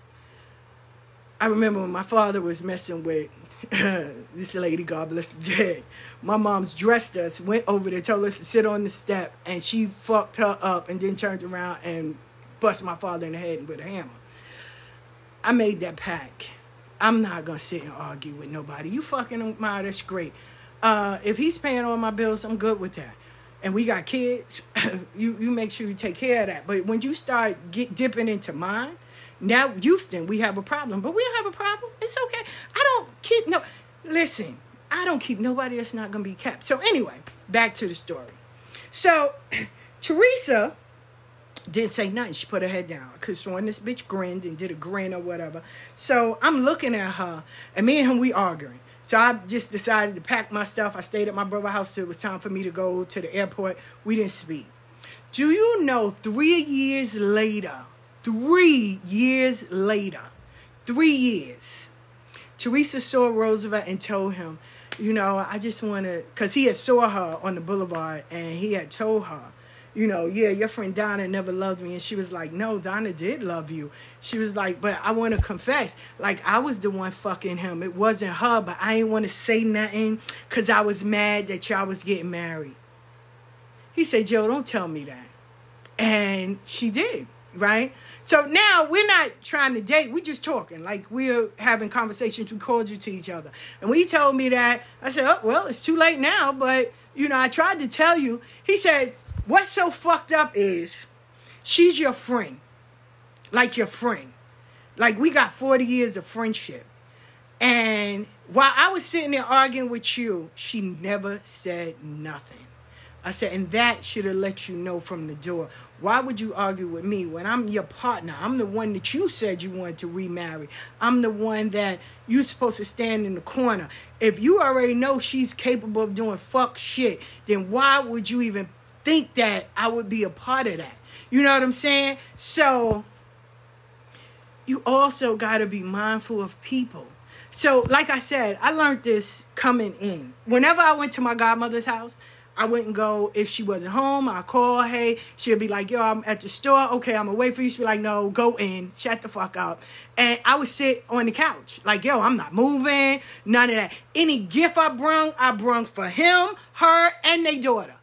[SPEAKER 1] I remember when my father was messing with [LAUGHS] this lady, God bless the dead. My mom's dressed us, went over there, told us to sit on the step, and she fucked her up and then turned around and bust my father in the head with a hammer. I made that pack. I'm not gonna sit and argue with nobody. You fucking him, that's great. Uh, if he's paying all my bills, I'm good with that. And we got kids, [LAUGHS] you you make sure you take care of that. But when you start get dipping into mine, now Houston, we have a problem. But we don't have a problem. It's okay. I don't keep no. Listen, I don't keep nobody that's not gonna be kept. So anyway, back to the story. So [CLEARS THROAT] Teresa didn't say nothing. She put her head down. Cause when this bitch grinned and did a grin or whatever. So I'm looking at her, and me and him we arguing. So I just decided to pack my stuff. I stayed at my brother's house till it was time for me to go to the airport. We didn't speak. Do you know three years later, three years later, three years, Teresa saw Roosevelt and told him, you know, I just want to, because he had saw her on the boulevard and he had told her, you know, yeah, your friend Donna never loved me. And she was like, no, Donna did love you. She was like, but I want to confess, like, I was the one fucking him. It wasn't her, but I didn't want to say nothing because I was mad that y'all was getting married. He said, Joe, don't tell me that. And she did, right? So now we're not trying to date. We're just talking. Like we're having conversations. We cordial to each other. And when he told me that, I said, oh, well, it's too late now. But, you know, I tried to tell you. He said, What's so fucked up is she's your friend. Like your friend. Like we got 40 years of friendship. And while I was sitting there arguing with you, she never said nothing. I said, and that should have let you know from the door. Why would you argue with me when I'm your partner? I'm the one that you said you wanted to remarry. I'm the one that you're supposed to stand in the corner. If you already know she's capable of doing fuck shit, then why would you even think that I would be a part of that. You know what I'm saying? So you also got to be mindful of people. So, like I said, I learned this coming in. Whenever I went to my godmother's house, I wouldn't go if she wasn't home. I call, hey, she'll be like, yo, I'm at the store. Okay, I'm away for you. She'd be like, no, go in, shut the fuck up. And I would sit on the couch, like, yo, I'm not moving, none of that. Any gift I brung, I brung for him, her, and their daughter.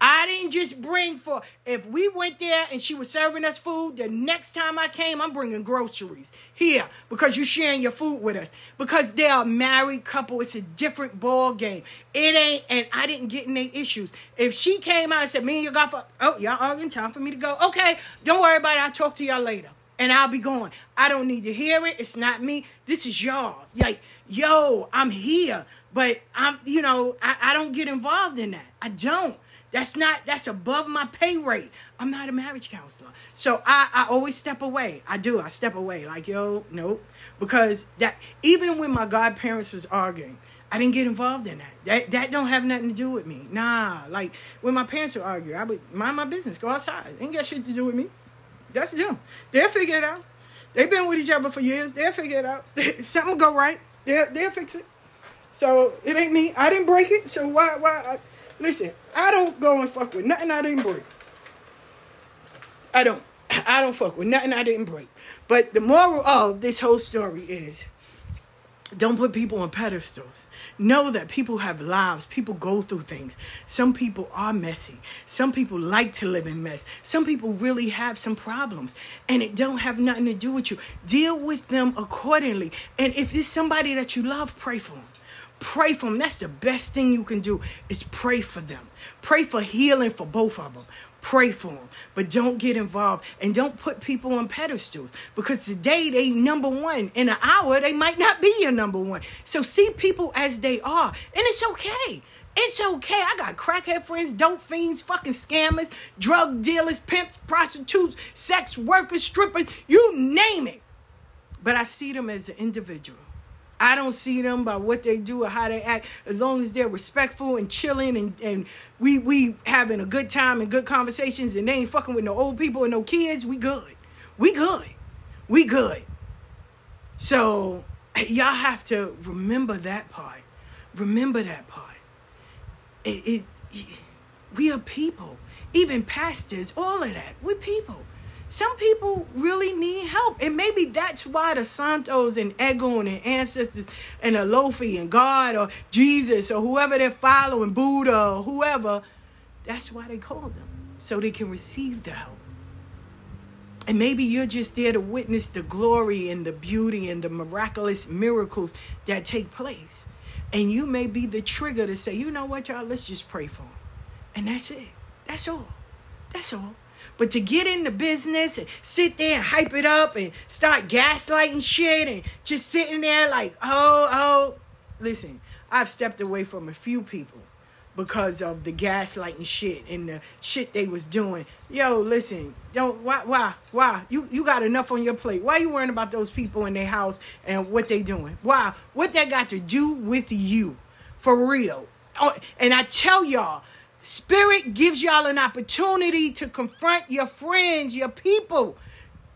[SPEAKER 1] I didn't just bring for, if we went there and she was serving us food, the next time I came, I'm bringing groceries here because you're sharing your food with us. Because they're a married couple, it's a different ball game. It ain't, and I didn't get any issues. If she came out and said, me and your godfather, oh, y'all arguing, time for me to go. Okay, don't worry about it. I'll talk to y'all later. And I'll be going. I don't need to hear it. It's not me. This is y'all. Like, yo, I'm here. But I'm, you know, I, I don't get involved in that. I don't. That's not that's above my pay rate. I'm not a marriage counselor. So I, I always step away. I do. I step away. Like, yo, nope. Because that even when my godparents was arguing, I didn't get involved in that. That that don't have nothing to do with me. Nah. Like when my parents would argue, I would mind my business, go outside. Ain't got shit to do with me. That's them. They'll figure it out. They've been with each other for years. They'll figure it out. [LAUGHS] Something go right. They'll, they'll fix it. So it ain't me. I didn't break it. So why, why? I, listen, I don't go and fuck with nothing I didn't break. I don't. [CLEARS THROAT] I don't fuck with nothing I didn't break. But the moral of this whole story is don't put people on pedestals. Know that people have lives. People go through things. Some people are messy. Some people like to live in mess. Some people really have some problems and it don't have nothing to do with you. Deal with them accordingly. And if it's somebody that you love, pray for them. Pray for them. That's the best thing you can do is pray for them. Pray for healing for both of them. Pray for them, but don't get involved and don't put people on pedestals because today they number one. In an hour, they might not be your number one. So see people as they are, and it's okay. It's okay. I got crackhead friends, dope fiends, fucking scammers, drug dealers, pimps, prostitutes, sex workers, strippers, you name it. But I see them as an individual. I don't see them by what they do or how they act. As long as they're respectful and chilling and, and we we having a good time and good conversations and they ain't fucking with no old people and no kids, we good. We good. We good. So [LAUGHS] y'all have to remember that part. Remember that part. It, it, it we are people. Even pastors, all of that. We're people some people really need help. And maybe that's why the Santos and Egun and ancestors and Olofi and God or Jesus or whoever they're following, Buddha or whoever, that's why they call them. So they can receive the help. And maybe you're just there to witness the glory and the beauty and the miraculous miracles that take place. And you may be the trigger to say, you know what, y'all, let's just pray for them. And that's it. That's all. That's all. But to get in the business and sit there and hype it up and start gaslighting shit and just sitting there like, oh, oh, listen, I've stepped away from a few people because of the gaslighting shit and the shit they was doing. Yo, listen, don't why why why you you got enough on your plate. Why you worrying about those people in their house and what they doing? Why? What that got to do with you? For real. Oh, and I tell y'all, Spirit gives y'all an opportunity to confront your friends, your people.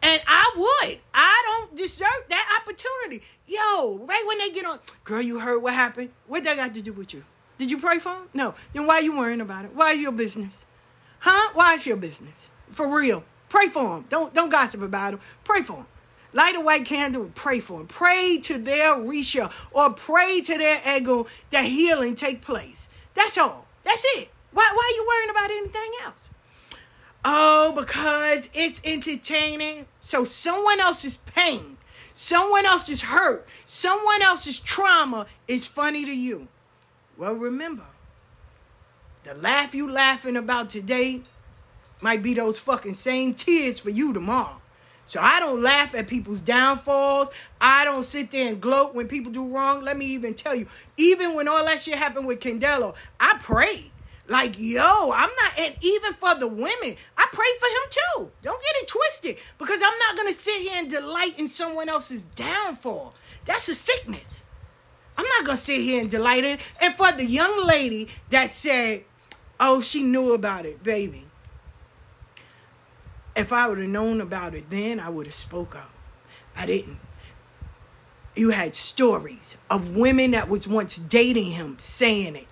[SPEAKER 1] And I would. I don't deserve that opportunity. Yo, right when they get on, girl, you heard what happened? What that got to do with you? Did you pray for them? No. Then why are you worrying about it? Why your business? Huh? Why is your business? For real. Pray for them. Don't don't gossip about them. Pray for them. Light a white candle and pray for them. Pray to their Orisha or pray to their Egun that healing take place. That's all. That's it. Why, why are you worrying about anything else? Oh, because it's entertaining. So someone else's pain, someone else's hurt, someone else's trauma is funny to you. Well, remember, the laugh you laughing about today might be those fucking same tears for you tomorrow. So I don't laugh at people's downfalls. I don't sit there and gloat when people do wrong. Let me even tell you, even when all that shit happened with Candelo, I prayed. Like, yo, I'm not, and even for the women, I pray for him too. Don't get it twisted because I'm not going to sit here and delight in someone else's downfall. That's a sickness. I'm not going to sit here and delight in. And for the young lady that said, oh, she knew about it, baby. If I would have known about it then, I would have spoke up. I didn't. You had stories of women that was once dating him saying it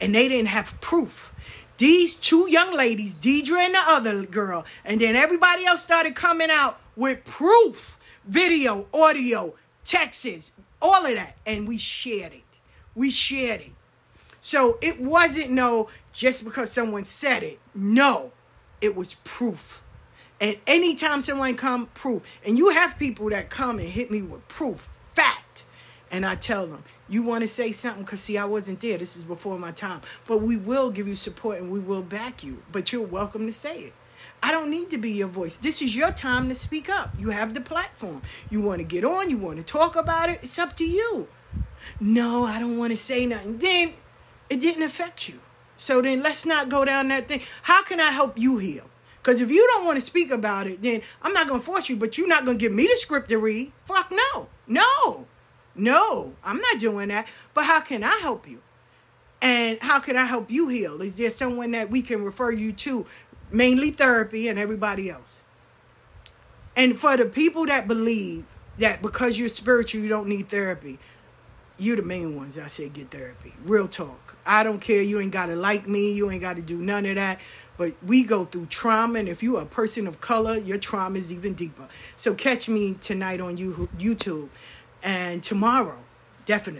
[SPEAKER 1] and they didn't have proof. These two young ladies, Deidre and the other girl, and then everybody else started coming out with proof video, audio, texts, all of that. And we shared it. We shared it. So it wasn't no just because someone said it. No, it was proof. And anytime someone come proof, and you have people that come and hit me with proof, fact, and I tell them, you want to say something because see i wasn't there. This is before my time. But we will give you support and we will back you. But you're welcome to say it. I don't need to be your voice. This is your time to speak up. You have the platform. You want to get on you want to talk about it. It's up to you. No i don't want to say nothing. Then it didn't affect you. So then let's not go down that thing. How can i help you heal? Because if you don't want to speak about it then i'm not going to force you but you're not going to give me the script to read. Fuck no. No no, I'm not doing that. But how can I help you? And how can I help you heal? Is there someone that we can refer you to? Mainly therapy and everybody else. And for the people that believe that because you're spiritual, you don't need therapy, you're the main ones I say get therapy. Real talk. I don't care. You ain't gotta like me. You ain't gotta do none of that. But we go through trauma, and if you are a person of color, your trauma is even deeper. So catch me tonight on YouTube and tomorrow, definitely.